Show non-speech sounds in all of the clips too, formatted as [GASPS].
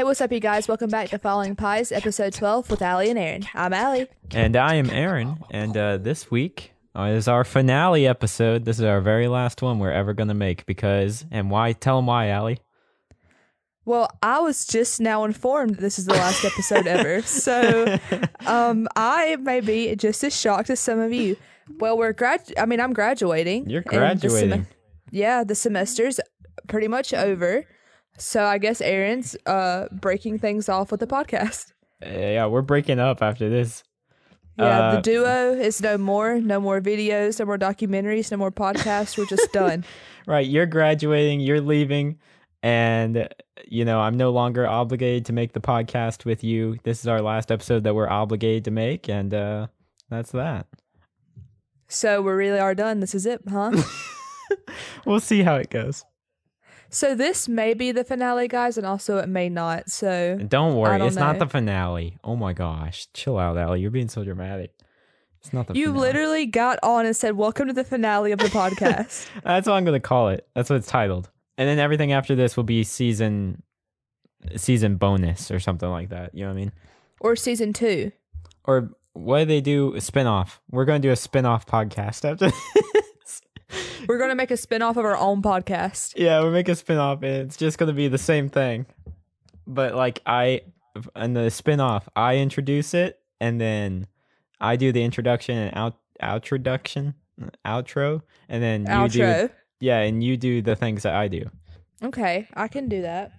Hey, what's up, you guys? Welcome back to Falling Pies, episode 12 with Allie and Aaron. I'm Allie. And I am Aaron. And uh, this week uh, is our finale episode. This is our very last one we're ever going to make because, and why? Tell them why, Allie. Well, I was just now informed that this is the last episode ever. So [LAUGHS] um, I may be just as shocked as some of you. Well, we're grad. I mean, I'm graduating. You're and the sem- graduating. yeah, the semester's pretty much over. So I guess Aaron's uh, breaking things off with the podcast. Yeah, we're breaking up after this. Yeah, the Uh, duo is no more. No more videos. No more documentaries. No more podcasts. We're just done. [LAUGHS] Right, you're graduating, you're leaving, and you know, I'm no longer obligated to make the podcast with you. This is our last episode that we're obligated to make, and uh that's that. So we really are done. This is it, huh? [LAUGHS] We'll see how it goes. So this may be the finale, guys, and also it may not. So don't worry, don't it's not the finale. Oh my gosh. Chill out, Allie. You're being so dramatic. It's not the you finale. literally got on and said, "Welcome to the finale of the podcast." [LAUGHS] That's what I'm gonna call it. That's what it's titled. And then everything after this will be season season bonus or something like that. You know what I mean? or season two. Or what do they do? A spin-off. We're gonna do a spin-off podcast after [LAUGHS] We're gonna make a spin-off of our own podcast. yeah, we'll make a spin-off and it's just gonna be the same thing. But like I and the spin-off, I introduce it and then I do the introduction and out outroduction outro and then you do Outro. yeah and you do the things that I do. Okay, I can do that.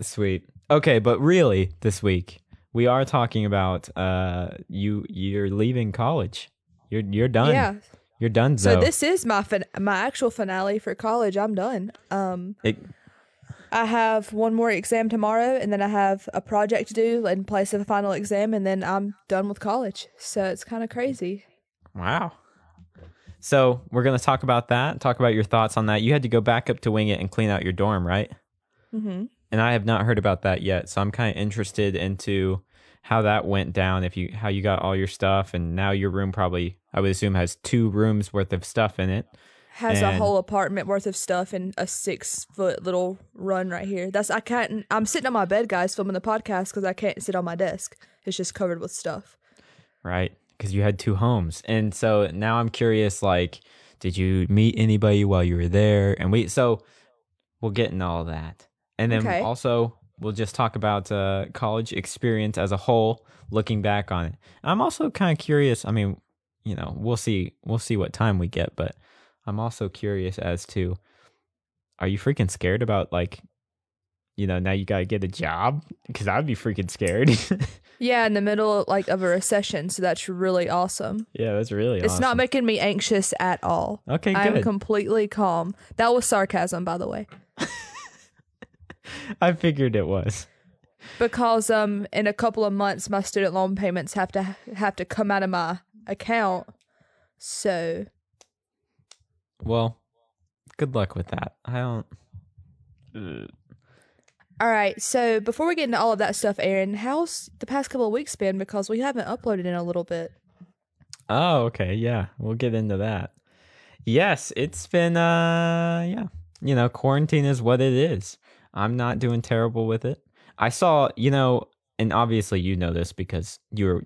Sweet. Okay, but really, this week we are talking about uh you you're leaving college. You're you're done. Yeah. You're done. So this is my fin- my actual finale for college. I'm done. Um, It- I have one more exam tomorrow, and then I have a project to do in place of the final exam, and then I'm done with college. So it's kind of crazy. wow. So we're gonna talk about that. Talk about your thoughts on that. You had to go back up to Wingate and clean out your dorm, right? hmm And I have not heard about that yet. So I'm kind of interested into how that went down. If you how you got all your stuff, and now your room probably I would assume has two rooms worth of stuff in it. Has a whole apartment worth of stuff in a six foot little run right here. That's I can't. I'm sitting on my bed, guys, filming the podcast because I can't sit on my desk. It's just covered with stuff. right? Because you had two homes. And so now I'm curious like, did you meet anybody while you were there? And we, so we'll get into all that. And then Okay. also, we'll just talk about uh, college experience as a whole, looking back on it. I'm also kind of curious. I mean, you know, we'll see, we'll see what time we get, but I'm also curious as to, are you freaking scared about like, you know, now you gotta get a job? Because I'd be freaking scared. [LAUGHS] Yeah, in the middle like of a recession, so that's really awesome. yeah, that's really It's not making me anxious at all. Okay, I'm good. completely calm. That was sarcasm, by the way, [LAUGHS] I figured it was. because um, in a couple of months, my student loan payments have to have to come out of my account. So Well, good luck with that. I don't. Ugh. All right. So before we get into all of that stuff, Aaron, how's the past couple of weeks been? Because we haven't uploaded in a little bit. Oh, okay. Yeah, we'll get into that. Yes, it's been. Uh, yeah. You know, quarantine is what it is. I'm not doing terrible with it. I saw, you know, and obviously you know this because you were.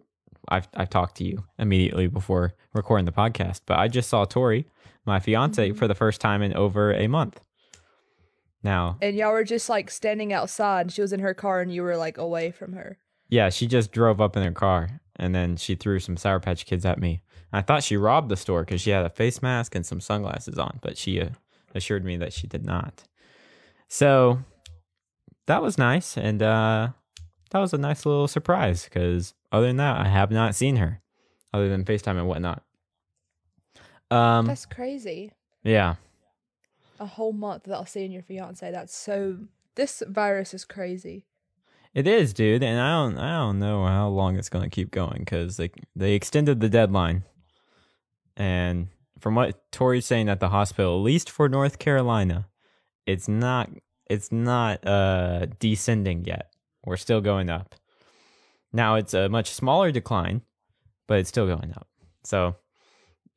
I've I've talked to you immediately before recording the podcast, but I just saw Tori, my fiance, for the first time in over a month. Now, And y'all were just like standing outside. She was in her car, and you were like away from her. Yeah, she just drove up in her car and then she threw some Sour Patch Kids at me. I thought she robbed the store because she had a face mask and some sunglasses on, but she uh, assured me that she did not. So that was nice. And uh, that was a nice little surprise because other than that, I have not seen her other than FaceTime and whatnot. Um, That's crazy. yeah. A whole month without seeing your fiance. That's so. This virus is crazy. It is, dude, and I don't, I don't know how long it's gonna keep going because they they extended the deadline, and from what Tori's saying at the hospital, at least for North Carolina, it's not, it's not uh descending yet. We're still going up. Now it's a much smaller decline, but it's still going up. So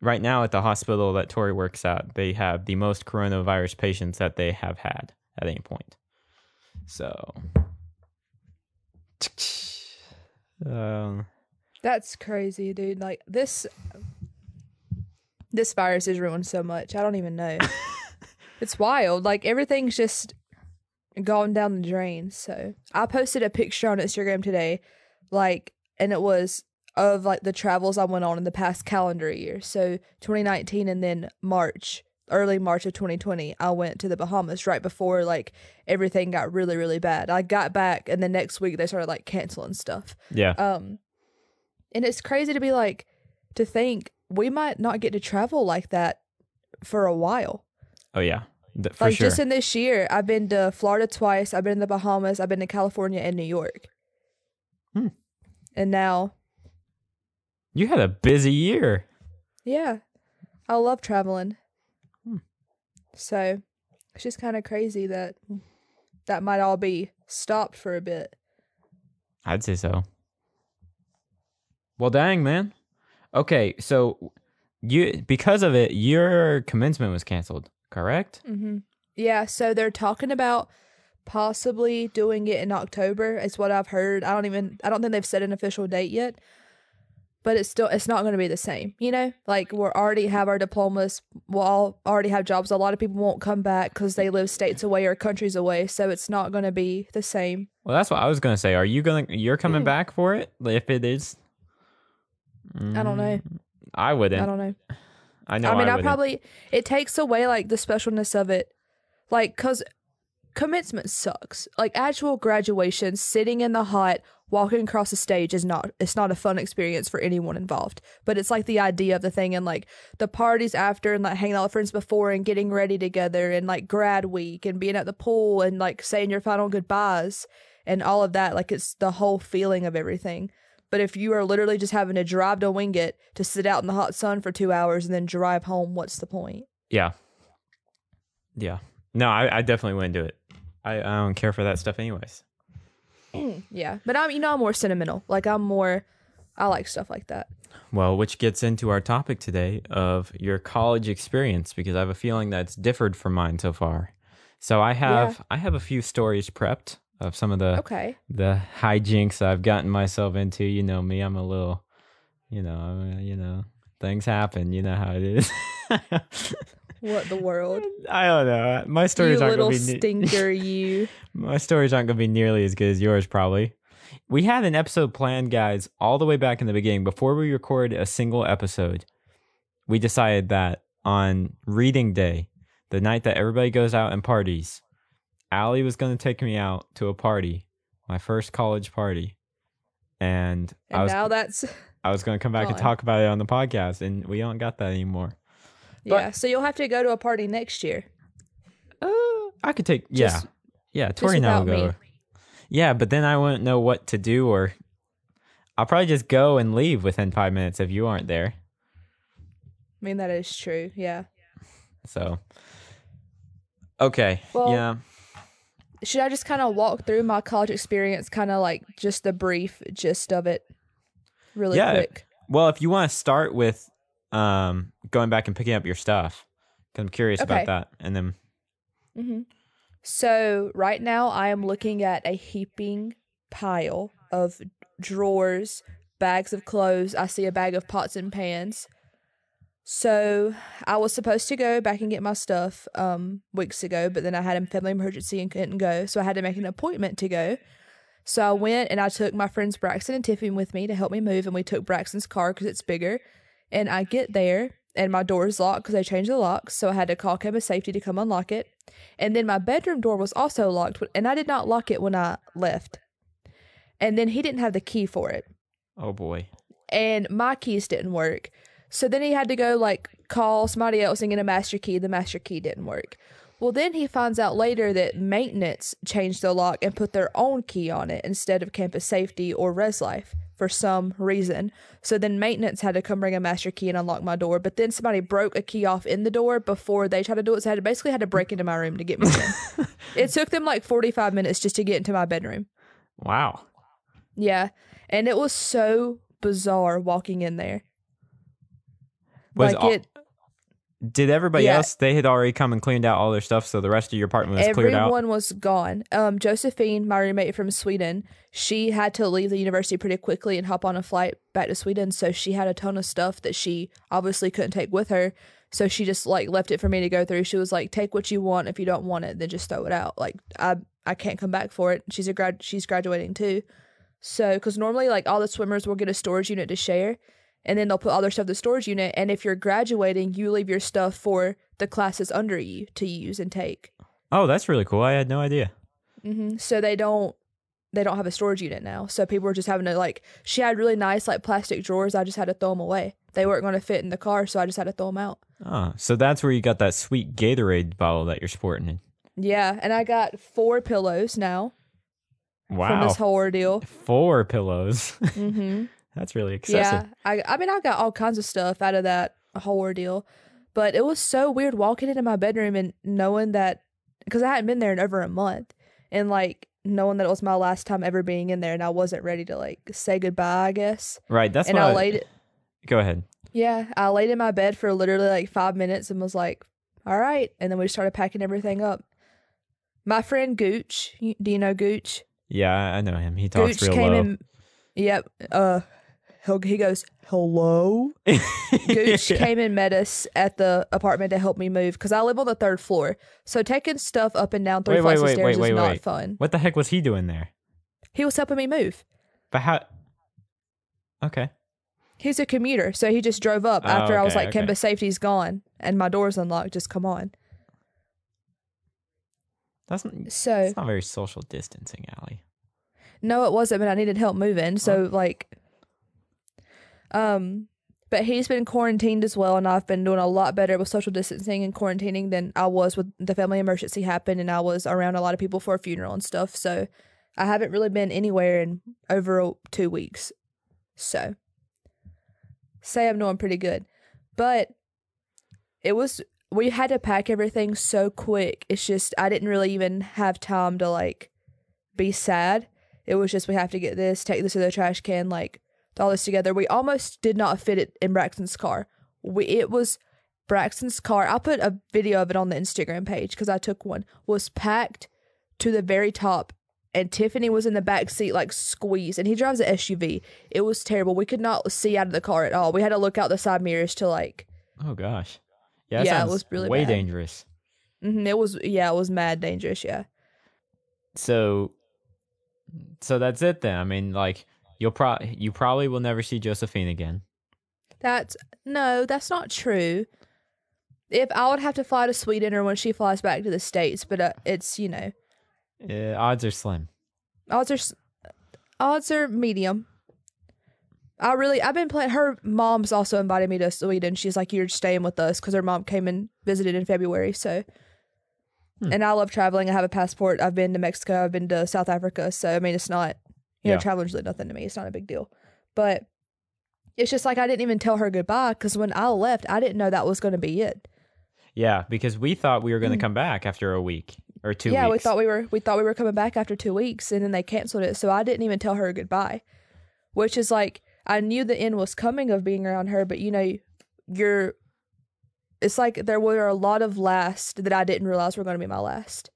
right now at the hospital that Tori works at, they have the most coronavirus patients that they have had at any point. So Um, That's crazy, dude. Like this this virus has ruined so much. I don't even know. [LAUGHS] it's wild. Like everything's just gone down the drain. So I posted a picture on Instagram today, like and it was of like the travels I went on in the past calendar year. So 2019 and then March, early March of 2020, I went to the Bahamas right before like everything got really, really bad. I got back and the next week they started like canceling stuff. yeah. Um, and it's crazy to be like, to think we might not get to travel like that for a while. oh yeah. Th- for like sure. just in this year, I've been to Florida twice. I've been in the Bahamas. I've been to California and New York. Hmm. And now, you had a busy year. yeah, I love traveling. Hmm. So it's just kind of crazy that that might all be stopped for a bit. I'd say so. Well, dang, man. Okay, so you because of it, your commencement was canceled, correct? Mm-hmm. Yeah, so they're talking about possibly doing it in October. Is what I've heard. I don't even. I don't think they've set an official date yet. But it's still. It's not going to be the same. You know, like we already have our diplomas. We'll all already have jobs. A lot of people won't come back because they live states away or countries away. So it's not going to be the same. Well, that's what I was gonna say. Are you gonna? You're coming Hmm. back for it if it is? I don't know. I wouldn't. I don't know. I know. I mean, I, wouldn't. probably it takes away like the specialness of it, like because commencement sucks. Like actual graduation, sitting in the hot, walking across the stage is not. It's not a fun experience for anyone involved. But it's like the idea of the thing and like the parties after and like hanging out with friends before and getting ready together and like grad week and being at the pool and like saying your final goodbyes and all of that. Like it's the whole feeling of everything. But if you are literally just having to drive to Wingate to sit out in the hot sun for two hours and then drive home, what's the point? Yeah. Yeah. No, I, I definitely wouldn't do it. I, I don't care for that stuff, anyways. Mm, yeah, but I'm you know I'm more sentimental. Like I'm more, I like stuff like that. Well, which gets into our topic today of your college experience because I have a feeling that's differed from mine so far. So I have I have a few stories prepped of some of the Okay. the hijinks I've gotten myself into. You know me, I'm a little, you know, uh, you know, things happen. You know how it is. [LAUGHS] What the world? [LAUGHS] I don't know. My you stories aren't little gonna be ne- stinker, [LAUGHS] you. my stories aren't gonna be nearly as good as yours, probably. We had an episode planned, guys, all the way back in the beginning. Before we record a single episode, we decided that on reading day, the night that everybody goes out and parties, Allie was going to take me out to a party, my first college party, and, I was now that's I was going to come back and talk about it on the podcast, and we don't got that anymore. Yeah. So you'll have to go to a party next year. Uh, I could take yeah, Just- yeah. Tori and I will go. me. Yeah, but then I wouldn't know what to do, or I'll probably just go and leave within five minutes if you aren't there. I mean that is true. Yeah. So, okay, Well, yeah, Should I just kind of walk through my college experience, kind of like just the brief gist of it, really Yeah. quick? Well, if you want to start with um going back and picking up your stuff, 'cause I'm curious Okay. about that, and then hmm So right now I am looking at a heaping pile of drawers, bags of clothes. I see a bag of pots and pans. So I was supposed to go back and get my stuff um weeks ago, but then I had a family emergency and couldn't go, so I had to make an appointment to go. So I went and I took my friends Braxton and Tiffany with me to help me move, and we took Braxton's car because it's bigger. And I get there and my door is locked because they changed the locks, so I had to call Campus Safety to come unlock it. And then my bedroom door was also locked, and I did not lock it when I left. And then he didn't have the key for it, oh boy, and my keys didn't work. So then he had to go like call somebody else and get a master key. The master key didn't work. Well, then he finds out later that maintenance changed the lock and put their own key on it instead of campus safety or res life for some reason. So then maintenance had to come bring a master key and unlock my door. But then somebody broke a key off in the door before they tried to do it. So I had to basically had to break into my room to get me in. [LAUGHS] it took them like 45 minutes just to get into my bedroom. wow, Yeah. And it was so bizarre walking in there. was like all, it Did everybody Yeah. else? They had already come and cleaned out all their stuff, so the rest of your apartment was cleared out. Everyone was gone. Um, Josephine, my roommate from Sweden, she had to leave the university pretty quickly and hop on a flight back to Sweden. So she had a ton of stuff that she obviously couldn't take with her. So she just like left it for me to go through. She was like, "Take what you want. If you don't want it, then just throw it out." Like I, I can't come back for it. She's a grad. She's graduating too. So because normally like all the swimmers will get a storage unit to share, and then they'll put all their stuff in the storage unit. And if you're graduating, you leave your stuff for the classes under you to use and take. Oh, that's really cool. I had no idea. hmm So they don't they don't have a storage unit now. So people were just having to like she had really nice like plastic drawers. I just had to throw them away. They weren't going to fit in the car, so I just had to throw them out. Oh, so that's where you got that sweet Gatorade bottle that you're sporting. Yeah, and I got four pillows now Wow. from this whole ordeal. four pillows. [LAUGHS] hmm that's really excessive. Yeah, I I mean I got all kinds of stuff out of that whole ordeal, but it was so weird walking into my bedroom and knowing that because I hadn't been there in over a month, and like knowing that it was my last time ever being in there, and I wasn't ready to like say goodbye. I guess, Right. That's and I laid it. Go ahead. Yeah, I laid in my bed for literally like five minutes and was like, "All right," and then we started packing everything up. My friend Gooch, do you know Gooch? Yeah, I I know him. He talks Gooch real came low. in. Yep. Uh, he'll, he goes, "Hello." Gooch [LAUGHS] came and met us at the apartment to help me move because I live on the third floor. So taking stuff up and down three Wait, flights wait, of stairs wait, is not fun. what the heck was he doing there? He was helping me move. But how? Okay. He's a commuter, so he just drove up Oh, after I was like, okay. "Campus safety's gone and my door's unlocked. Just come on." That's n- So It's not very social distancing, Allie. No, it wasn't, but I needed help moving. So like um but he's been quarantined as well and I've been doing a lot better with social distancing and quarantining than I was with the family emergency happened and I was around a lot of people for a funeral and stuff. So I haven't really been anywhere in over 2 weeks. So say I'm doing pretty good. But it was we had to pack everything so quick. It's just I didn't really even have time to like be sad. It was just we have to get this, take this to the trash can, like all this together. We almost did not fit it in Braxton's car. We it was Braxton's car. I put a video of it on the Instagram page because I took one. Was packed to the very top, and Tiffany was in the back seat like squeezed. And he drives an SUV. It was terrible. We could not see out of the car at all. We had to look out the side mirrors to like. Oh gosh. Yeah, Yeah, it was really way bad. dangerous. mhm, it was yeah, it was mad dangerous. Yeah. So, so that's it then. I mean, like you'll pro you probably will never see Josephine again. That's no, that's not true. If I would have to fly to Sweden or when she flies back to the states, but uh, it's you know Uh, odds are slim. odds are odds are medium. I really I've been playing. Her mom's also invited me to Sweden. She's like, "You're staying with us" because her mom came and visited in February. So, Hmm. and I love traveling. I have a passport. I've been to Mexico. I've been to South Africa. So I mean, it's not you know Yeah. traveling's really nothing to me. It's not a big deal. But it's just like I didn't even tell her goodbye because when I left, I didn't know that was going to be it. Yeah, because we thought we were going to come back after a week or two Mm. yeah, we thought we were we thought we were coming back after two weeks, and then they canceled it. So I didn't even tell her goodbye, which is like I knew the end was coming of being around her, but you know, you're. It's like there were a lot of last that I didn't realize were going to be my last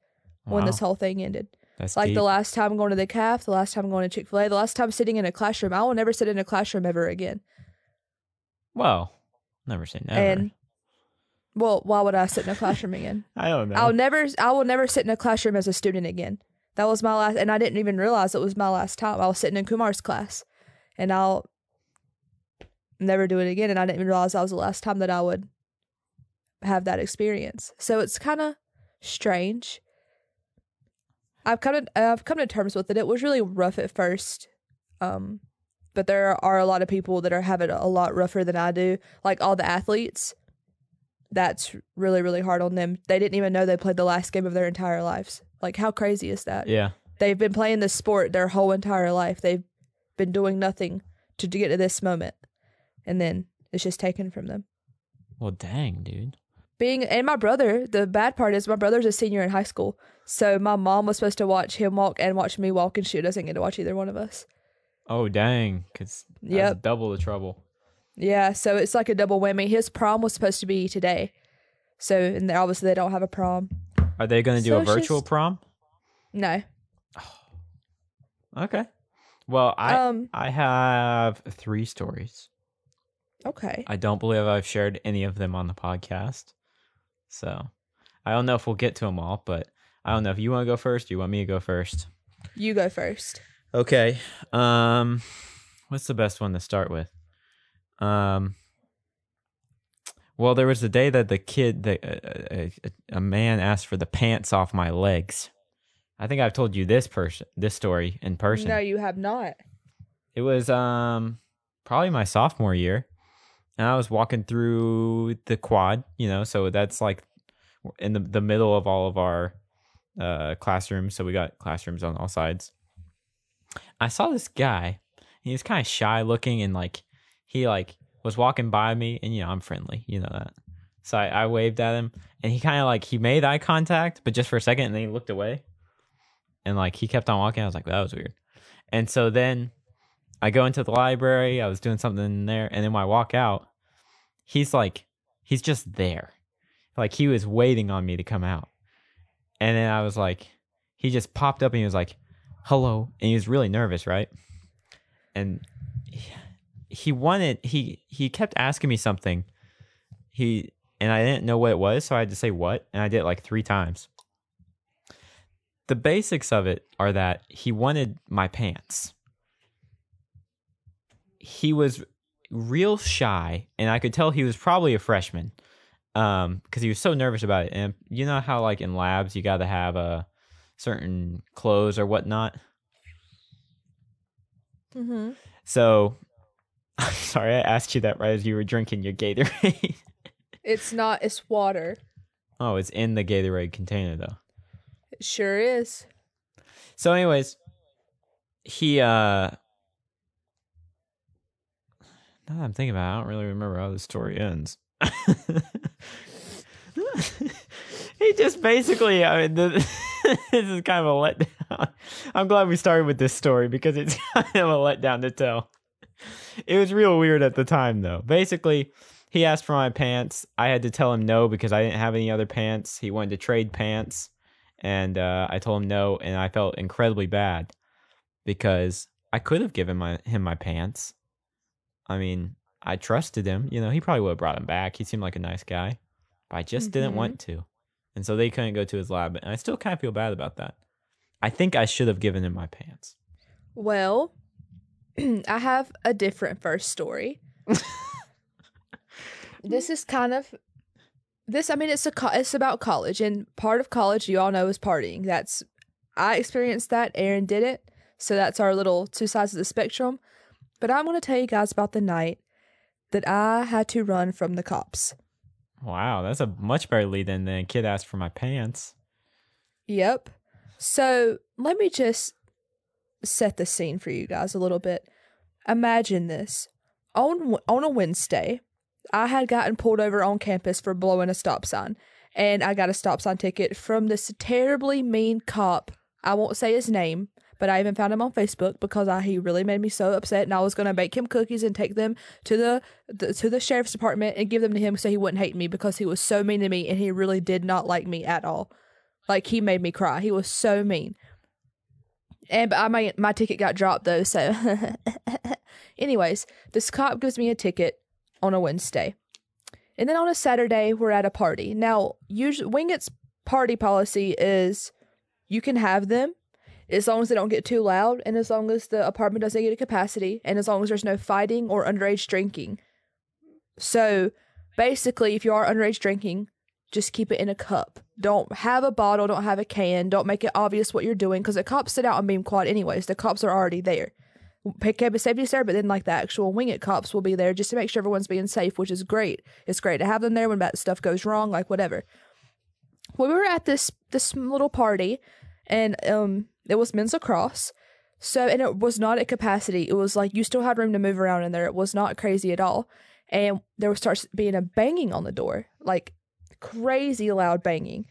when this whole thing ended. That's Like deep. the last time going to the calf, the last time going to Chick Fil A, the last time sitting in a classroom. I will never sit in a classroom ever again. well, never say never. And well, why would I sit in a classroom again? [LAUGHS] I don't know. I'll never I will never sit in a classroom as a student again. That was my last and I didn't even realize it was my last time. I was sitting in Kumar's class and I'll never do it again and I didn't even realize that was the last time that I would have that experience. So it's kind of strange. I've come to I've come to terms with it. It was really rough at first. Um but there are a lot of people that are having a lot rougher than I do. Like all the athletes that's really really hard on them. They didn't even know they played the last game of their entire lives. Like how crazy is that? yeah. They've been playing this sport their whole entire life. They've been doing nothing to, to get to this moment. And then it's just taken from them. Well, dang, dude. Being and my brother, the bad part is my brother's a senior in high school. So my mom was supposed to watch him walk and watch me walk and she doesn't get to watch either one of us. Oh, dang. Because yeah, double the trouble. Yeah, so it's like a double whammy. His prom was supposed to be today. So and obviously they don't have a prom. Are they going to do So a virtual just- prom? No. [SIGHS] Okay. Well, I um. I have three stories. Okay. I don't believe I've shared any of them on the podcast. So, I don't know if we'll get to them all, but I don't know if you want to go first. You want me to go first? You go first. Okay. Um what's the best one to start with? Um well, there was the day that the kid, the, a, a, a man asked for the pants off my legs. I think I've told you this person, this story in person. No, you have not. It was um probably my sophomore year, and I was walking through the quad. You know, so that's like in the the middle of all of our uh classrooms. So we got classrooms on all sides. I saw this guy. He was kind of shy looking, and like he like was walking by me, and you know I'm friendly, you know that. So I, I waved at him, and he kind of like he made eye contact, but just for a second, and then he looked away, and like he kept on walking. I was like, that was weird. And so then I go into the library. I was doing something in there, and then when I walk out, he's like, he's just there, like he was waiting on me to come out. And then I was like, he just popped up and he was like, "Hello," and he was really nervous, right? And he, wanted he he kept asking me something. He and I didn't know what it was, so I had to say what, and I did it like three times. The basics of it are that he wanted my pants he was real shy and i could tell he was probably a freshman um because he was so nervous about it and you know how like in labs you got to have a certain clothes or whatnot Mm-hmm. so i'm [LAUGHS] sorry i asked you that right as you were drinking your gatorade [LAUGHS] It's not. It's water. oh it's in the gatorade container though It sure is. So, anyways, he uh now that I'm thinking about it, I don't really remember how the story ends. [LAUGHS] he just basically I mean the, [LAUGHS] this is kind of a letdown. [LAUGHS] I'm glad we started with this story because it's kind of a letdown to tell. It was real weird at the time though. Basically, he asked for my pants. I had to tell him no because I didn't have any other pants. He wanted to trade pants and uh, I told him no, and I felt incredibly bad because I could have given my him my pants. I mean, I trusted him. You know, he probably would have brought him back. He seemed like a nice guy, but I just didn't Mhm. want to, and so they couldn't go to his lab. And I still kind of feel bad about that. I think I should have given him my pants. Well, [CLEARS THROAT] I have a different first story. this is kind of this. I mean, it's a co- it's about college, and part of college, you all know, is partying. That's I experienced that. Aaron did it so that's our little two sides of the spectrum. But I'm going to tell you guys about the night that I had to run from the cops. Wow, that's a much better lead than the kid asked for my pants. Yep. So let me just set the scene for you guys a little bit. Imagine this. On on a Wednesday, I had gotten pulled over on campus for blowing a stop sign, and I got a stop sign ticket from this terribly mean cop. I won't say his name, but I even found him on Facebook because I, he really made me so upset, and I was gonna bake him cookies and take them to the, the to the sheriff's department and give them to him so he wouldn't hate me because he was so mean to me and he really did not like me at all. Like he made me cry. He was so mean. And but I my my ticket got dropped though, so [LAUGHS] anyways, this cop gives me a ticket on a Wednesday. And then on a Saturday, we're at a party. Now, usually Wingate's party policy is you can have them as long as they don't get too loud and as long as the apartment doesn't get a capacity and as long as there's no fighting or underage drinking. So basically, if you are underage drinking, just keep it in a cup. Don't have a bottle, don't have a can, don't make it obvious what you're doing because the cops sit out on Beam Quad anyways. The cops are already there. Pick up a safety sir, but then like the actual Wingate cops will be there just to make sure everyone's being safe, which is great. It's great to have them there when that stuff goes wrong, like whatever. Well, we were at this this little party, and um, it was men's lacrosse. So, and it was not at capacity. It was like you still had room to move around in there. It was not crazy at all. And there starts being a banging on the door, like crazy loud banging.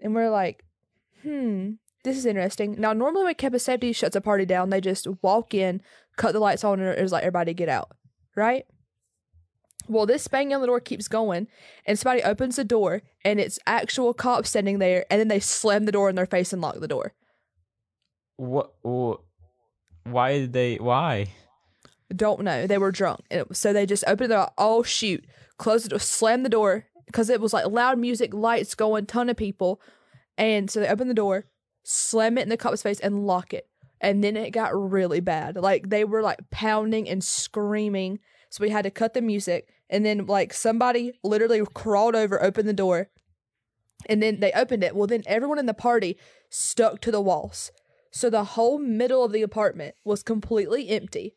And we're like, hmm, this is interesting. Now, normally when campus safety shuts a party down, they just walk in, cut the lights on, and it's like everybody get out, right? Well, this banging on the door keeps going, and somebody opens the door, and it's actual cops standing there, and then they slam the door in their face and lock the door. What? wh- Why did they? Why? Don't know. They were drunk, it, so they just opened the door. Oh shoot! Closed the door, slammed the door because it was like loud music, lights going, ton of people, and so they opened the door, slam it in the cop's face, and lock it. And then it got really bad. Like they were like pounding and screaming. So we had to cut the music, and then like somebody literally crawled over, opened the door, and then they opened it. Well, then everyone in the party stuck to the walls. So the whole middle of the apartment was completely empty.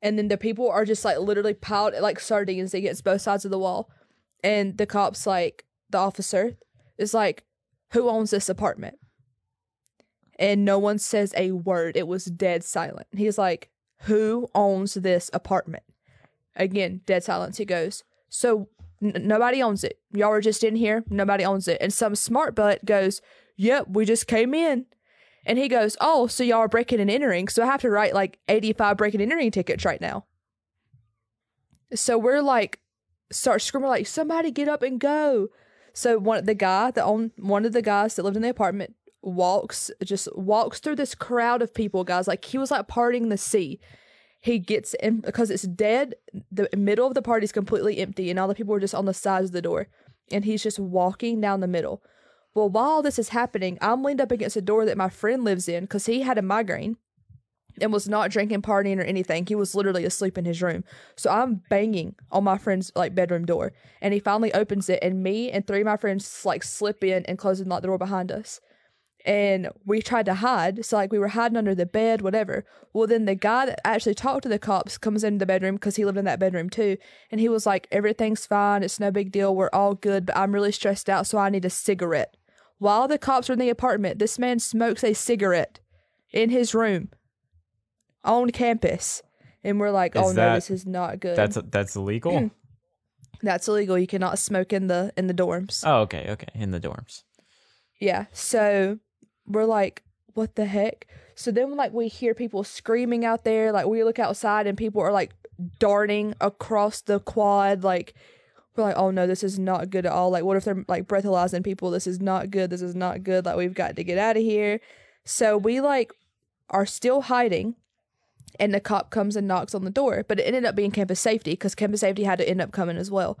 And then the people are just like literally piled like sardines against both sides of the wall. And the cops like the officer is like who owns this apartment? And no one says a word. It was dead silent. He's like who owns this apartment? Again dead silence. He goes so n- nobody owns it. Y'all are just in here. Nobody owns it. And some smart butt goes yep we just came in and he goes, Oh, so y'all are breaking and entering. So I have to write like 85 breaking and entering tickets right now. So we're like, start screaming, like, somebody get up and go. So one the guy, the own one of the guys that lived in the apartment walks, just walks through this crowd of people, guys. Like he was like parting the sea. He gets in because it's dead. The middle of the party is completely empty, and all the people are just on the sides of the door. And he's just walking down the middle. Well, while this is happening, I'm leaned up against a door that my friend lives in because he had a migraine and was not drinking, partying, or anything. He was literally asleep in his room. So I'm banging on my friend's like bedroom door, and he finally opens it, and me and three of my friends like slip in and close the door behind us. And we tried to hide, so like we were hiding under the bed, whatever. Well, then the guy that actually talked to the cops comes into the bedroom because he lived in that bedroom too, and he was like, "Everything's fine, it's no big deal, we're all good, but I'm really stressed out, so I need a cigarette." While the cops are in the apartment, this man smokes a cigarette in his room on campus. And we're like, Is oh no, this is not good. That's that's illegal. That's illegal. You cannot smoke in the in the dorms. oh, okay, okay. In the dorms. Yeah. So we're like, what the heck? So then like we hear people screaming out there, like we look outside and people are like darting across the quad, like we're like, oh no, this is not good at all. Like, what if they're like breathalyzing people? This is not good. This is not good. Like, we've got to get out of here. So we like are still hiding, and the cop comes and knocks on the door. But it ended up being campus safety because campus safety had to end up coming as well.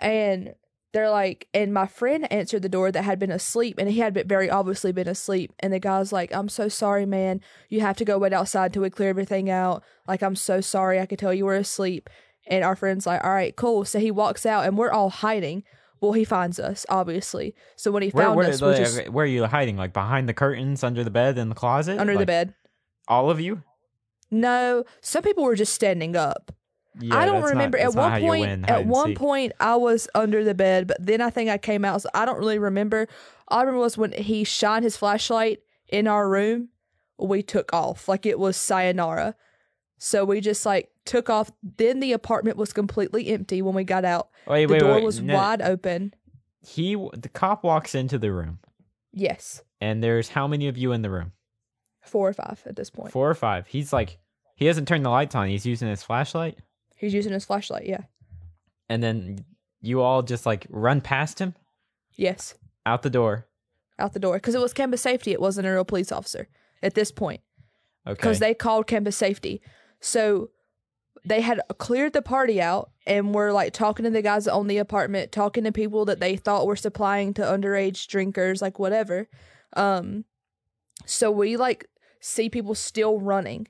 And they're like, and my friend answered the door that had been asleep, and he had been, very obviously been asleep. And the guy's like, I'm so sorry, man. You have to go wait outside till we clear everything out. Like, I'm so sorry. I could tell you were asleep. And our friend's like, all right, cool. So he walks out, and we're all hiding. Well, he finds us, obviously. So when he Where found where, us, like, where are you hiding? Like behind the curtains, under the bed, in the closet, under the bed. All of you. No, some people were just standing up. Yeah, I don't not- remember. that's at one point, at one seek. point, I was under the bed, but then I think I came out. So I don't really remember. All I remember was when he shined his flashlight in our room. We took off like it was sayonara. So we just like took off. Then the apartment was completely empty when we got out. Wait, the wait, door wait. was no, wide open. He, the cop walks into the room, Yes, and there's how many of you in the room? four or five at this point. Four or five. He's like, he hasn't turned the lights on. He's using his flashlight, He's using his flashlight. Yeah. and then you all just like run past him Yes. out the door. Out the door because it was campus safety. It wasn't a real police officer at this point. Okay. because they called campus safety. So they had cleared the party out and were like talking to the guys that own the apartment, talking to people that they thought were supplying to underage drinkers, like whatever. Um, so we like see people still running.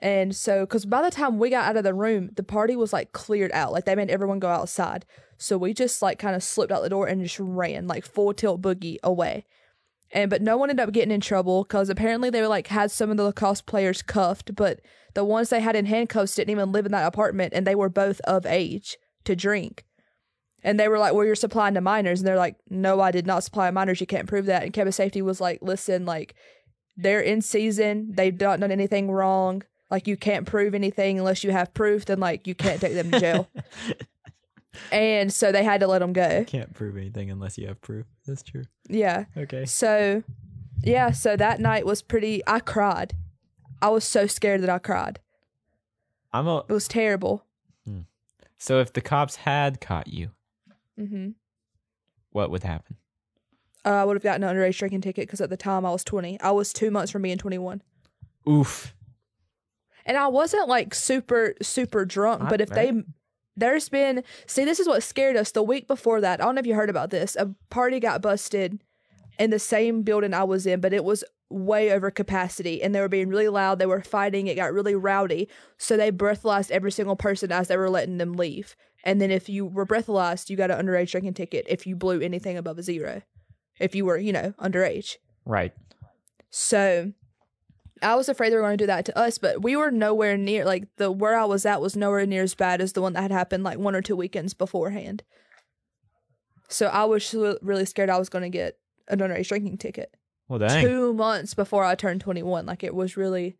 And so, because by the time we got out of the room, the party was like cleared out. Like they made everyone go outside. So we just like kind of slipped out the door and just ran like full tilt boogie away and but no one ended up getting in trouble because apparently they were like had some of the lacrosse players cuffed, but the ones they had in handcuffs didn't even live in that apartment, and they were both of age to drink. And they were like, "Well, you're supplying to minors," and they're like, "No, I did not supply minors. You can't prove that." And campus safety was like, "Listen, like they're in season. They've not done anything wrong. Like you can't prove anything unless you have proof. Then like you can't take them to jail." [LAUGHS] and so they had to let them go. Can't prove anything unless you have proof. That's true. Yeah. Okay. So, yeah, so that night was pretty. I cried. I was so scared that I cried. I'm a It was terrible. So if the cops had caught you, Mm-hmm. what would happen? Uh, I would have gotten an underage drinking ticket because at the time I was 20. I was two months from being 21. Oof. And I wasn't like super, super drunk, Not but if they, there's been, see, this is what scared us. The week before that, I don't know if you heard about this, a party got busted in the same building I was in, but it was way over capacity and they were being really loud. They were fighting. It got really rowdy. So they breathalyzed every single person as they were letting them leave. And then if you were breathalyzed, you got an underage drinking ticket if you blew anything above a zero, if you were, you know, underage. Right. So I was afraid they were going to do that to us, but we were nowhere near like the where I was at was nowhere near as bad as the one that had happened like one or two weekends beforehand. So I was really scared I was going to get an underage drinking ticket Well, dang. two months before I turned 21. Like it was really,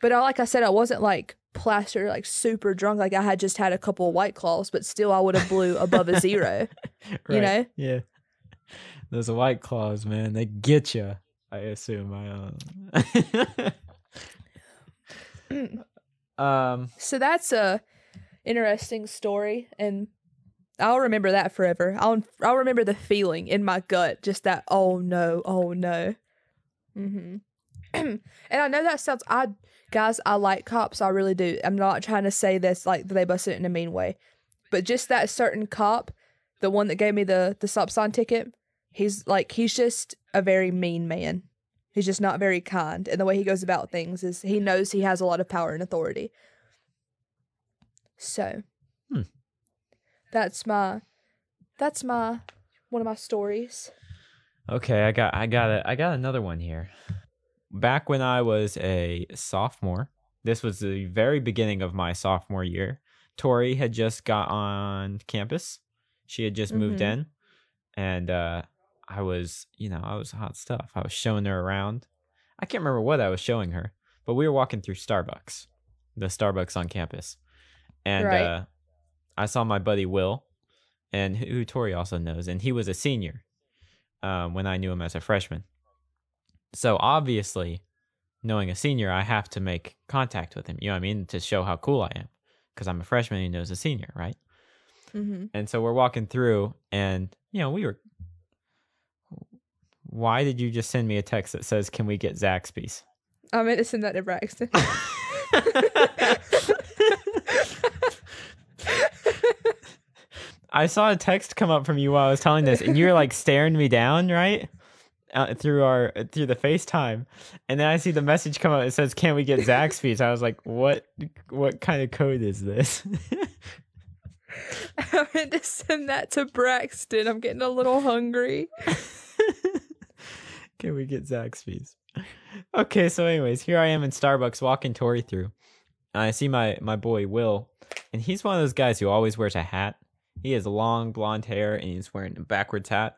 but I, like I said, I wasn't like plastered, like super drunk. Like I had just had a couple of white claws, but still I would have blew above a [LAUGHS] zero. you Right. know? Yeah. Those white claws, man, they get you. I assume. I don't. [LAUGHS] um. So that's a interesting story, and I'll remember that forever. I'll I'll remember the feeling in my gut, just that oh no, oh no. hmm [CLEARS THROAT] and I know that sounds odd, guys. I like cops, I really do. I'm not trying to say this like they busted it in a mean way, but just that certain cop, the one that gave me the the stop sign ticket, he's like he's just a very mean man. He's just not very kind, and the way he goes about things is he knows he has a lot of power and authority. So, Hmm. that's my that's my one of my stories. Okay, I got I got a, I got another one here. Back when I was a sophomore, this was the very beginning of my sophomore year. Tori had just got on campus. She had just moved Mhm. in and uh I was, you know, I was hot stuff. I was showing her around. I can't remember what I was showing her, but we were walking through Starbucks, the Starbucks on campus. And Right. uh I saw my buddy Will and who Tori also knows and he was a senior um, when I knew him as a freshman. So obviously, knowing a senior, I have to make contact with him. You know what I mean? To show how cool I am, because I'm a freshman he knows a senior, right? Mm-hmm. And so we're walking through, and you know, we were. Why did you just send me a text that says, "Can we get Zaxby's"? I meant to send that to Braxton. [LAUGHS] I saw a text come up from you while I was telling this, and you were like staring me down, right? Uh, through our through the FaceTime, and then I see the message come up. It says, "Can we get Zaxby's?" I was like, "What? What kind of code is this?" [LAUGHS] I meant to send that to Braxton. I'm getting a little hungry. [LAUGHS] Can we get Zaxby's? [LAUGHS] Okay, so anyways, here I am in Starbucks walking Tori through. And I see my my boy Will, and he's one of those guys who always wears a hat. He has long blonde hair and he's wearing a backwards hat.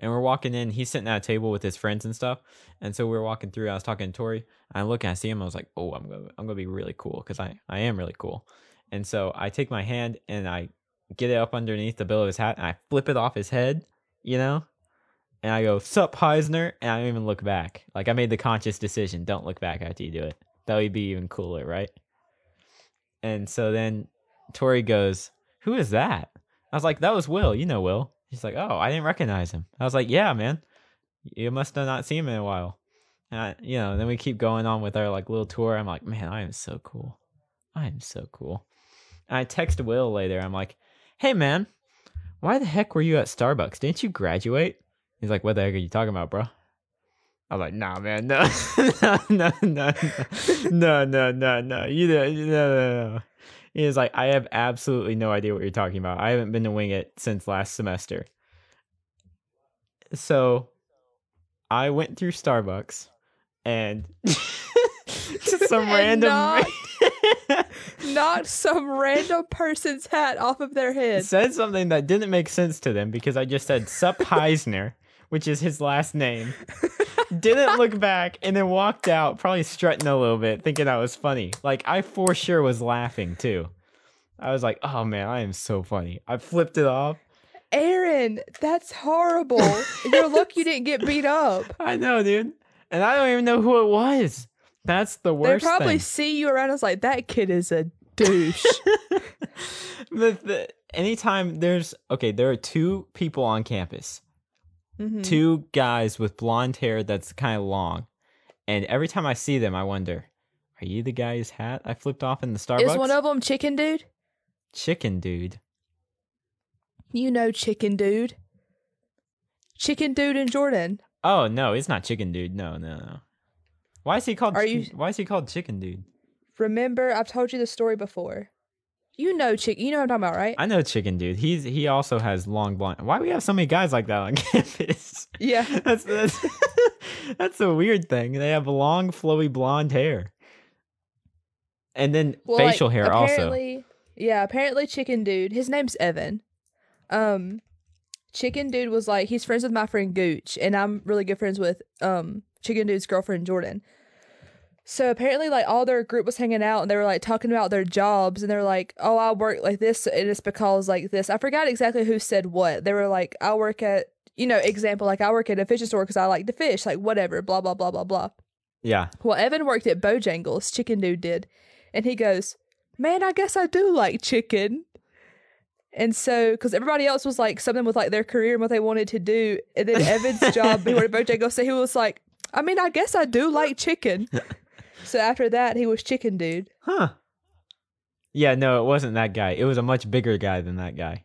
And we're walking in, he's sitting at a table with his friends and stuff. And so we are walking through. I was talking to Tori. I look and I see him. I was like, "Oh, I'm gonna I'm gonna be really cool because I I am really cool." And so I take my hand and I get it up underneath the bill of his hat and I flip it off his head, you know, and I go, "Sup, Heisner?" And I don't even look back. Like I made the conscious decision: don't look back after you do it. That would be even cooler, right? And so then Tori goes, "Who is that?" I was like, "That was Will. You know Will." He's like, "Oh, I didn't recognize him." I was like, "Yeah, man, you must have not seen him in a while." And I, you know, then we keep going on with our like little tour. I'm like, "Man, I am so cool. I am so cool." And I text Will later. I'm like, "Hey, man, why the heck were you at Starbucks? Didn't you graduate?" He's like, "What the heck are you talking about, bro?" I was like, "Nah, man, no, [LAUGHS] no, no, no, no, no, no, no, you no, no, no, no." He was like, "I have absolutely no idea what you're talking about. I haven't been to Wingate since last semester." So, I went through Starbucks, and [LAUGHS] some [LAUGHS] And random. not- Knocked some random person's hat off of their head. said something that didn't make sense to them because I just said Sup Heisner, which is his last name. Didn't look back and then walked out, probably strutting a little bit, thinking that was funny. Like I for sure was laughing too. I was like, "Oh man, I am so funny." I flipped it off. Aaron, that's horrible. You're lucky you didn't get beat up. [LAUGHS] I know, dude, and I don't even know who it was. That's the worst. They probably thing. see you around. It's like that kid is a douche. [LAUGHS] the, the, anytime there's okay, there are two people on campus, Mhm. two guys with blonde hair that's kind of long, and every time I see them, I wonder, are you the guy's hat I flipped off in the Starbucks? Is one of them chicken dude? Chicken dude. You know chicken dude. Chicken dude in Jordan. Oh no, it's not chicken dude. No, no, no. Why is he called? Are you- Why is he called chicken dude? Remember, I've told you the story before. You know chick. You know what I'm talking about, right? I know chicken dude. He's he also has long blonde. Why do we have so many guys like that on [LAUGHS] campus? yeah. [LAUGHS] That's that's [LAUGHS] that's a weird thing. They have long, flowy blonde hair, and then Well, facial like, hair also. Yeah, apparently Chicken Dude, his name's Evan. Um Chicken Dude was like he's friends with my friend Gooch and I'm really good friends with um Chicken Dude's girlfriend Jordan. So apparently like all their group was hanging out and they were like talking about their jobs and they're like, "Oh, I work like this and it's because like this." I forgot exactly who said what. They were like, "I work at, you know, example like I work at a fishing store cuz I like to fish, like whatever, blah blah blah blah blah." Yeah. Well, Evan worked at Bojangles, Chicken Dude did. And he goes, Man, I guess I do like chicken. And so, because everybody else was like something with like their career and what they wanted to do. And then [LAUGHS] Evan's job, he worked at Bojangles, so he was like, I mean, I guess I do like chicken. [LAUGHS] so after that, he was Chicken Dude. Huh. Yeah, no, it wasn't that guy. It was a much bigger guy than that guy.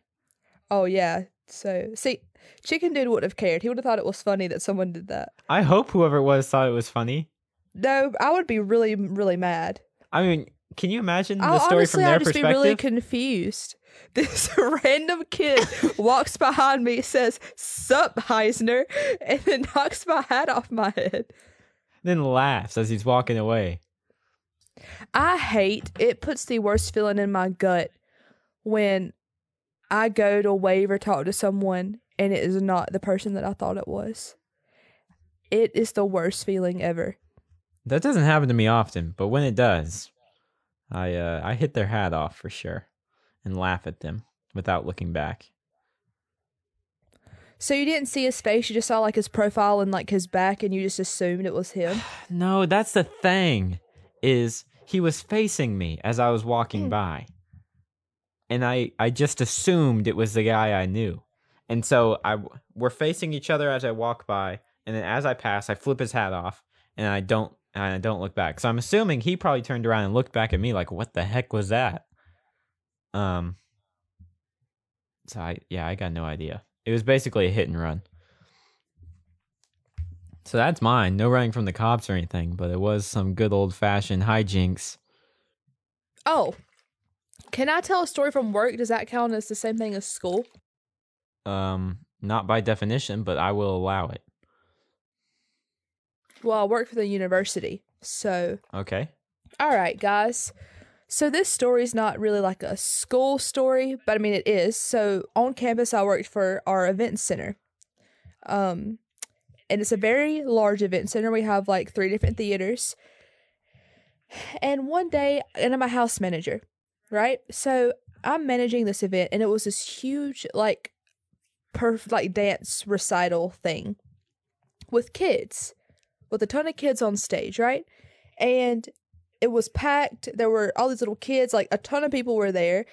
Oh, yeah. So, see, Chicken Dude wouldn't have cared. He would have thought it was funny that someone did that. I hope whoever it was thought it was funny. No, I would be really, really mad. I mean, can you imagine the I'll, story honestly, from their I'd just be really confused. [LAUGHS] This random kid [LAUGHS] walks behind me, says "Sup, Heisner," and then knocks my hat off my head. Then laughs as he's walking away. I hate it. Puts the worst feeling in my gut when I go to wave or talk to someone and it is not the person that I thought it was. It is the worst feeling ever. That doesn't happen to me often, but when it does, I uh, I hit their hat off for sure and laugh at them without looking back. So you didn't see his face; you just saw like his profile and like his back, and you just assumed it was him. [SIGHS] No, that's the thing. Is he was facing me as I was walking Hmm. by. And I I just assumed it was the guy I knew. And so I we're facing each other as I walk by, and then as I pass, I flip his hat off and I don't and I don't look back. So I'm assuming he probably turned around and looked back at me like, "What the heck was that?" Um So I yeah, I got no idea. It was basically a hit and run. So that's mine. No running from the cops or anything, but it was some good old fashioned hijinks. Oh, can I tell a story from work? Does that count as the same thing as school? Um, not by definition, but I will allow it. Well, I work for the university. So, Okay. all right, guys. So, this story is not really like a school story, but I mean, it is. So, on campus, I worked for our event center. Um, and it's a very large event center. We have like three different theaters. And one day, and I'm a house manager, right? So, I'm managing this event, and it was this huge, like, perf- like dance recital thing with kids, with a ton of kids on stage, right? And it was packed. There were all these little kids, like a ton of people were there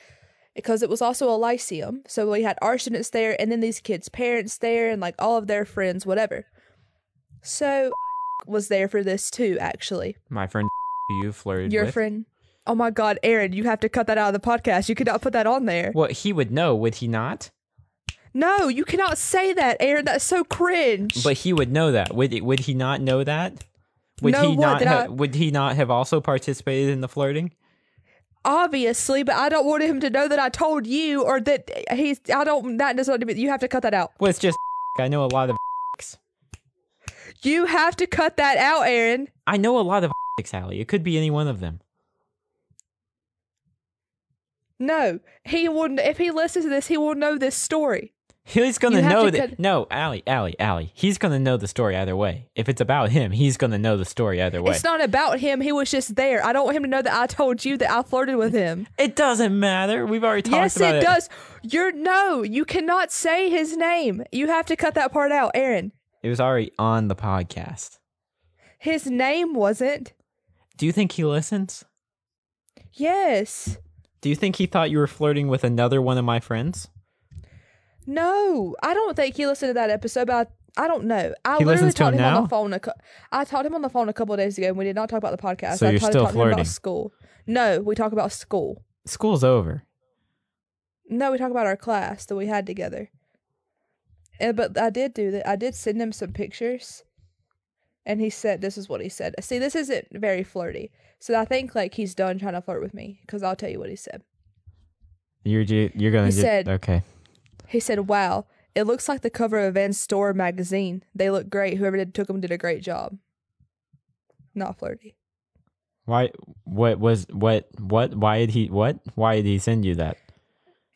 because it was also a lyceum. So we had our students there and then these kids' parents there and like all of their friends, whatever. So [LAUGHS] was there for this too, actually. My friend [LAUGHS] you flirted Your with. friend. Oh my God, Aaron, you have to cut that out of the podcast. You could not put that on there. Well, he would know, would he not? No, you cannot say that, Aaron. That's so cringe. But he would know that. Would would he not know that? Would Know he what? not ha- I- would he not have also participated in the flirting? Obviously, but I don't want him to know that I told you or that he's. I don't. That does not. You have to cut that out. Well, it's just [LAUGHS] I know a lot of [LAUGHS] You have to cut that out, Aaron. I know a lot of [LAUGHS] Sally. It could be any one of them. No, he wouldn't. If he listens to this, he will know this story. He's gonna You know that. cut- No, Allie, Allie, Allie. He's gonna know the story either way. If it's about him, he's gonna know the story either way. It's not about him. He was just there. I don't want him to know that I told you that I flirted with him. it doesn't matter. We've already talked yes, about it. Yes, it does. You're no. You cannot say his name. You have to cut that part out, Aaron. It was already on the podcast. His name wasn't. Do you think he listens? Yes. Do you think he thought you were flirting with another one of my friends? No, I don't think he listened to that episode. But I, I don't know. I He literally listens to talked him him on now? the phone. A, cou- I talked him on the phone a couple of days ago, and we did not talk about the podcast. So I you're tried to still talk to him about flirting? school. No, we talk about school. School's over. No, we talk about our class that we had together. And but I did do that. I did send him some pictures, and he said this is what he said. See, this isn't very flirty. So I think like he's done trying to flirt with me because I'll tell you what he said. You're ju- you're gonna He ju- said- okay. He said, "Wow, it looks like the cover of Van Store magazine. They look great. Whoever did, took them did a great job." Not flirty. Why? What was what? What? Why did he? What? Why did he send you that?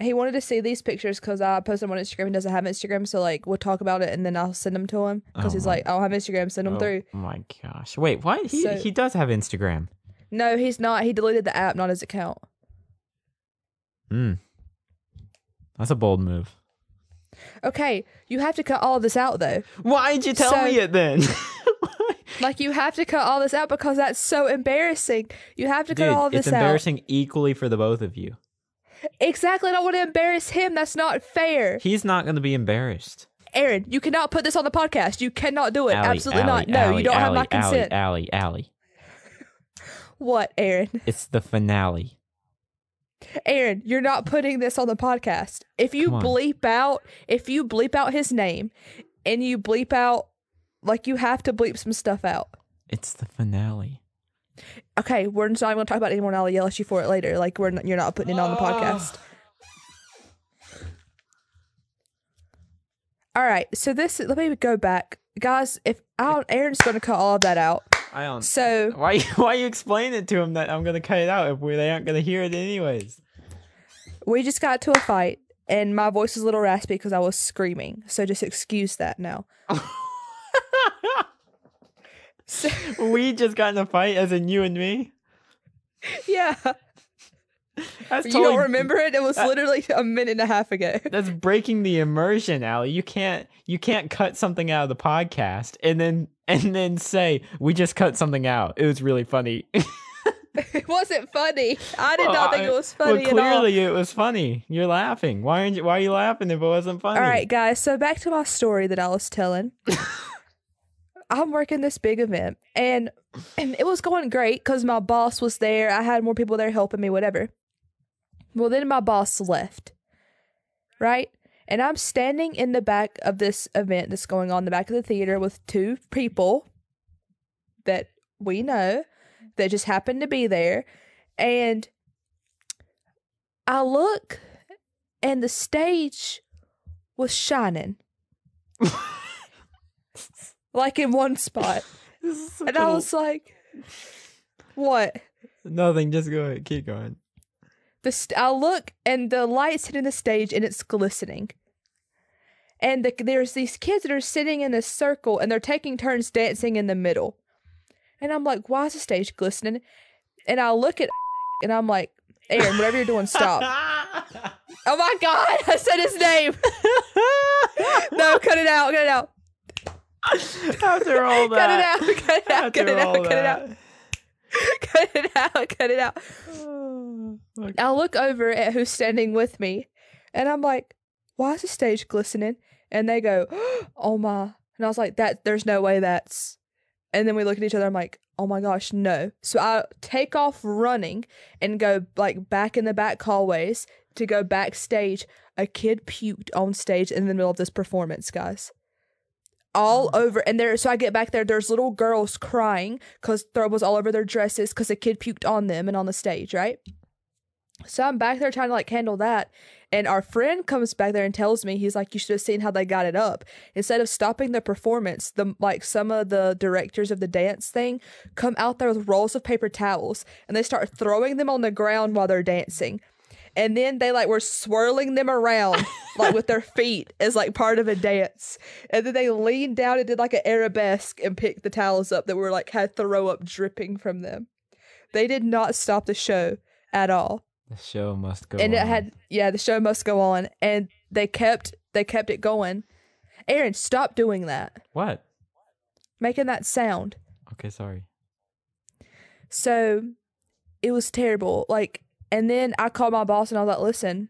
He wanted to see these pictures because I posted them on Instagram. He doesn't have Instagram, so like we'll talk about it and then I'll send them to him because Oh he's like, "I don't have Instagram. Send them through. oh through." my gosh! Wait, what? He So- he does have Instagram. No, he's not. He deleted the app, not his account. Hmm. That's a bold move. Okay, you have to cut all this out though. Why did you tell So- me it then? [LAUGHS] Like you have to cut all this out because that's so embarrassing. You have to cut all this out. It's embarrassing equally for the both of you. Exactly. I don't want to embarrass him. That's not fair. He's not going to be embarrassed. Aaron, you cannot put this on the podcast. You cannot do it. Allie, Absolutely Allie, not. No, Allie, you don't have my consent. Allie, Allie, Allie. [LAUGHS] What, Aaron? It's the finale. Aaron, you're not putting this on the podcast. If you bleep out, if you bleep out his name and you bleep out, like you have to bleep some stuff out. It's the finale. Okay, we're not even going to talk about it anymore. and I'll yell at you for it later. Like we're not, you're not putting it on the ah. podcast. All right, so this let me go back, guys. If I don't, Aaron's going to cut all of that out. I don't. So Why? [LAUGHS] Why you explain it to him that I'm gonna cut it out if we, they aren't gonna hear it anyways? we just got to a fight, and my voice is a little raspy because I was screaming. So just excuse that now. So, [LAUGHS] we just got in a fight, as in you and me. yeah, That's you totally, don't remember it? It was literally a minute and a half ago. [LAUGHS] That's breaking the immersion, Allie. You can't. You can't cut something out of the podcast and then and then say we just cut something out. It was really funny. [LAUGHS] It wasn't funny. I did Well, not think I- it was funny Well, at all. clearly it was funny. You're laughing. Why aren't you? Why are you laughing if it wasn't funny? All right, guys. So back to my story that I was telling. [LAUGHS] I'm working this big event, and and it was going great because my boss was there. I had more people there helping me, whatever. Well, then my boss left, right? And I'm standing in the back of this event that's going on in the back of the theater with two people that we know that just happened to be there, and I look, and the stage was shining. [LAUGHS] like in one spot. This is such And I was like, what? nothing. Just go ahead. Keep going. The st- I look and the lights hitting the stage and it's glistening. And the, there's these kids that are sitting in a circle and they're taking turns dancing in the middle. And I'm like, why is the stage glistening? And I look at [LAUGHS] and I'm like, Aaron, whatever you're doing, stop. [LAUGHS] oh my God, [LAUGHS] I said his name. no, cut it out, cut it out. After all Cut it that. out, cut it out, cut it out, cut it out. cut it out, cut it out. I look over at who's standing with me, and I'm like, "Why is the stage glistening?" And they go, [GASPS] "Oh my!" And I was like, "That there's no way that's." And then we look at each other. I'm like, "Oh my gosh, no!" So I take off running and go like back in the back hallways to go backstage. A kid puked on stage in the middle of this performance, guys. All mm. over, and there. So I get back there. There's little girls crying because throw was all over their dresses because a kid puked on them and on the stage, right? So I'm back there trying to like handle that. And our friend comes back there and tells me, he's like, you should have seen how they got it up. Instead of stopping the performance, the like some of the directors of the dance thing come out there with rolls of paper towels and they start throwing them on the ground while they're dancing. And then they like were swirling them around [LAUGHS] like with their feet as like part of a dance. And then they leaned down and did like an arabesque and picked the towels up that were like had throw up dripping from them. They did not stop the show at all the show must go. On. And it had yeah the show must go on and they kept they kept it going aaron stop doing that what? making that sound Okay, sorry. so it was terrible like And then I called my boss and I was like, listen,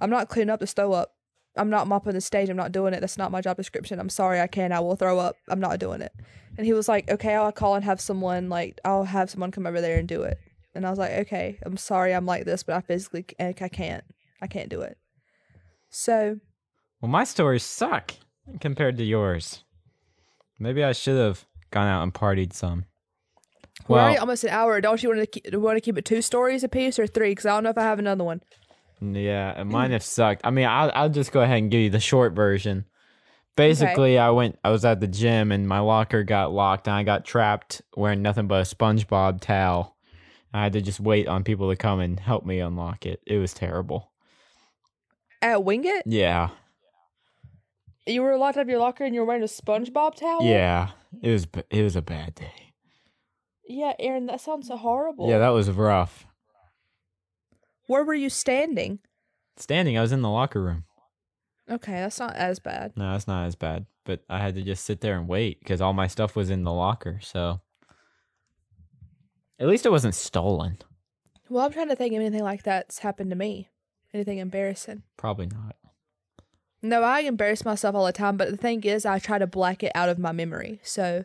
I'm not cleaning up the throw up. I'm not mopping the stage. I'm not doing it. That's not my job description. I'm sorry, I can't. I will throw up. I'm not doing it. And he was like, okay, I'll call and have someone like I'll have someone come over there and do it. And I was like, okay, I'm sorry, I'm like this, but I physically I can't. I can't do it. So Well, my stories suck compared to yours. Maybe I should have gone out and partied some. we're Well, almost an hour. Don't you want to keep, want to keep it two stories a piece or three? Because I don't know if I have another one. Yeah, and mine have sucked. I mean, I'll I'll just go ahead and give you the short version. Basically, I went. I was at the gym and my locker got locked, and I got trapped wearing nothing but a SpongeBob towel. I had to just wait on people to come and help me unlock it. It was terrible. At Wingate, Yeah, you were locked up your locker and you were wearing a SpongeBob towel. yeah. It was it was a bad day. Yeah, Aaron, that sounds so horrible. Yeah, that was rough. Where were you standing? Standing, I was in the locker room. Okay, that's not as bad. No, that's not as bad. But I had to just sit there and wait because all my stuff was in the locker. So at least it wasn't stolen. Well, I'm trying to think of anything like that's happened to me. Anything embarrassing. Probably not. No, I embarrass myself all the time, but the thing is, I try to black it out of my memory. So,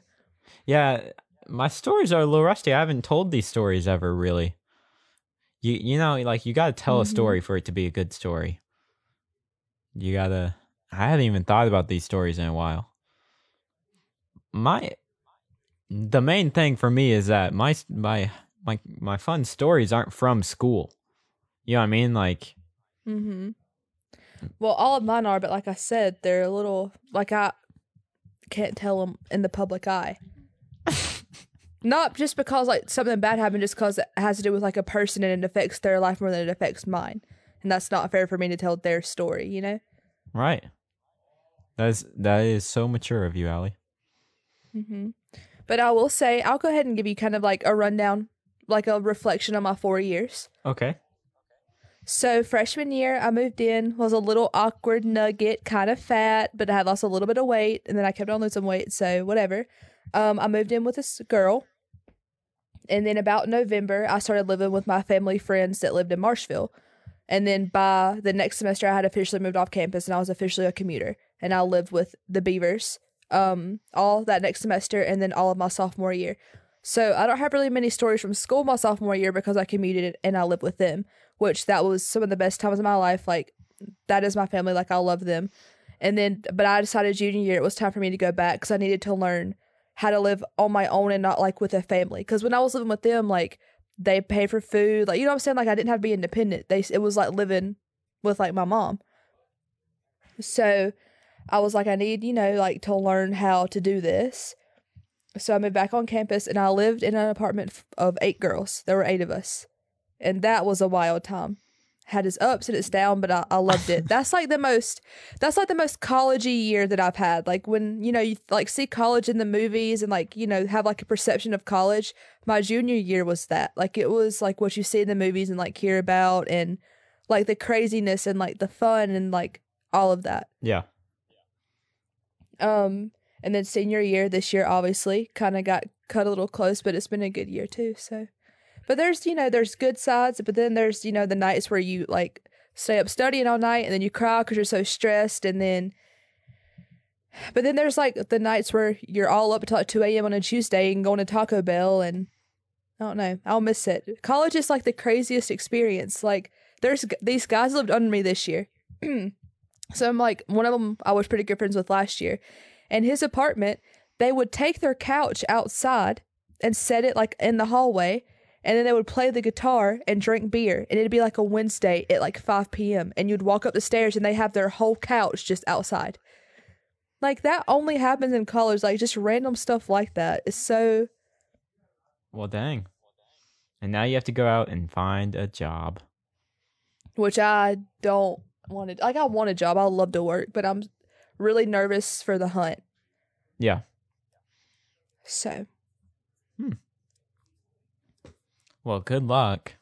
Yeah, my stories are a little rusty. I haven't told these stories ever really. You you know, like you got to tell a Mhm. story for it to be a good story. You got to I haven't even thought about these stories in a while. My the main thing for me is that my my my my fun stories aren't from school. You know what I mean? Like hmm well, all of mine are, but like I said, they're a little like I can't tell them in the public eye. [LAUGHS] Not just because like something bad happened, just because it has to do with like a person and it affects their life more than it affects mine, and that's not fair for me to tell their story. You know. right. That is that is so mature of you, Allie. hmm But I will say, I'll go ahead and give you kind of like a rundown, like a reflection on my four years. Okay. So freshman year, I moved in, was a little awkward nugget, kind of fat, but I had lost a little bit of weight, and then I kept on losing weight, so whatever. Um, I moved in with this girl, and then about November, I started living with my family friends that lived in Marshville. And then by the next semester, I had officially moved off campus, and I was officially a commuter, and I lived with the Beavers, um, all that next semester, and then all of my sophomore year. So I don't have really many stories from school my sophomore year because I commuted and I lived with them which that was some of the best times of my life. Like that is my family. Like I love them. And then, but I decided junior year it was time for me to go back because I needed to learn how to live on my own and not like with a family. Because when I was living with them, like they pay for food, like you know what I'm saying. Like I didn't have to be independent. They it was like living with like my mom. So I was like, I need you know like to learn how to do this. So I moved back on campus and I lived in an apartment of eight girls. There were eight of us and that was a wild time. Had its ups and its down, but I, I loved it. [LAUGHS] That's like the most. That's like the most collegey year that I've had. Like when you know you like see college in the movies and like you know have like a perception of college. My junior year was that. Like it was like what you see in the movies and like hear about and like the craziness and like the fun and like all of that. Yeah. Um, and then senior year this year obviously kind of got cut a little close, but it's been a good year too. So, but there's you know there's good sides, but then there's you know the nights where you like stay up studying all night and then you cry because you're so stressed, and then. But then there's like the nights where you're all up until like 2 a.m. on a Tuesday and going to Taco Bell and I don't know. I'll miss it. College is like the craziest experience. Like there's these guys lived under me this year. [CLEARS THROAT] so I'm like one of them I was pretty good friends with last year. And his apartment, they would take their couch outside and set it like in the hallway and then they would play the guitar and drink beer and it'd be like a Wednesday at like 5 p.m. and you'd walk up the stairs and they have their whole couch just outside. Like that only happens in college like just random stuff like that is so Well, dang. And now you have to go out and find a job. which I don't want to like I want a job. I love to work, but I'm really nervous for the hunt. Yeah. So, hmm. Well, good luck.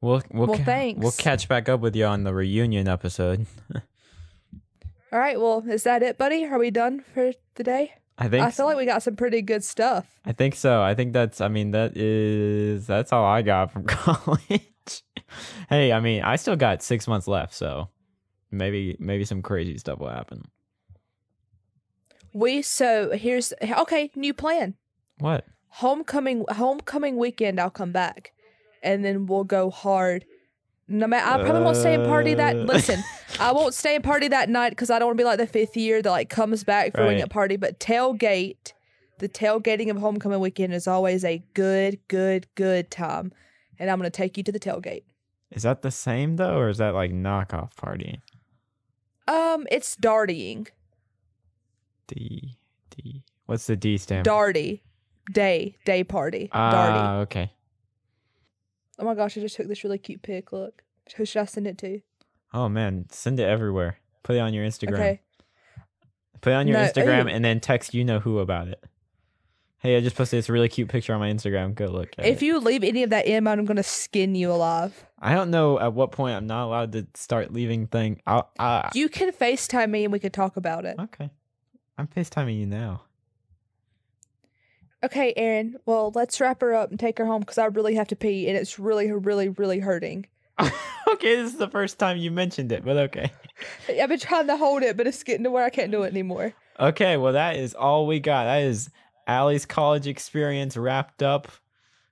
We'll we'll Well, ca- thanks. We'll catch back up with you on the reunion episode. [LAUGHS] all right, well, is that it, buddy? Are we done for the day? I think I feel like we got some pretty good stuff. I think so. I think that's I mean that is that's all I got from [LAUGHS] [LAUGHS] hey, I mean, I still got 6 months left, so maybe maybe some crazy stuff will happen. We so here's okay, new plan. What? Homecoming homecoming weekend I'll come back. And then we'll go hard. No matter I probably won't stay and party that Uh. listen, [LAUGHS] I won't stay and party that night because I don't want to be like the fifth year that like comes back for wing Right. at party. But tailgate, the tailgating of homecoming weekend is always a good, good, good time. And I'm gonna take you to the tailgate. Is that the same though or is that like knockoff party? Um, it's dartying. D D What's the D stand? Darty. Day. Day party. Darty. Ah, okay. Oh my gosh, I just took this really cute pic. Look. Who should I send it to? Oh man, send it everywhere. Put it on your Instagram. Okay. Put it on your No, Instagram ooh. and then text you know who about it. Hey, I just posted this really cute picture on my Instagram. Go look at If it. you leave any of that in, I'm gonna skin you alive. I don't know at what point I'm not allowed to start leaving thing. I'll, uh, You can FaceTime me and we can talk about it. okay. I'm FaceTiming you now. Okay, Aaron. Well, let's wrap her up and take her home because I really have to pee and it's really, really, really hurting. [LAUGHS] okay, this is the first time you mentioned it, but okay. [LAUGHS] I've been trying to hold it, but it's getting to where I can't do it anymore. Okay, well that is all we got. That is Allie's college experience wrapped up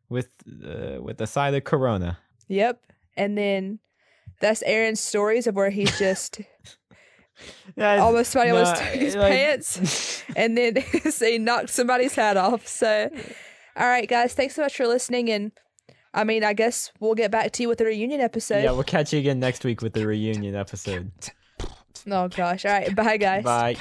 with uh, with the side of Corona. Yep. And then that's Aaron's stories of where he's [LAUGHS] just That is- almost somebody almost no, took his like- pants [LAUGHS] and then [LAUGHS] so he knocked somebody's hat off. So, all right, guys, thanks so much for listening. And I mean, I guess we'll get back to you with the reunion episode. yeah, we'll catch you again next week with the reunion episode. Oh gosh. All right. Bye, guys. Bye.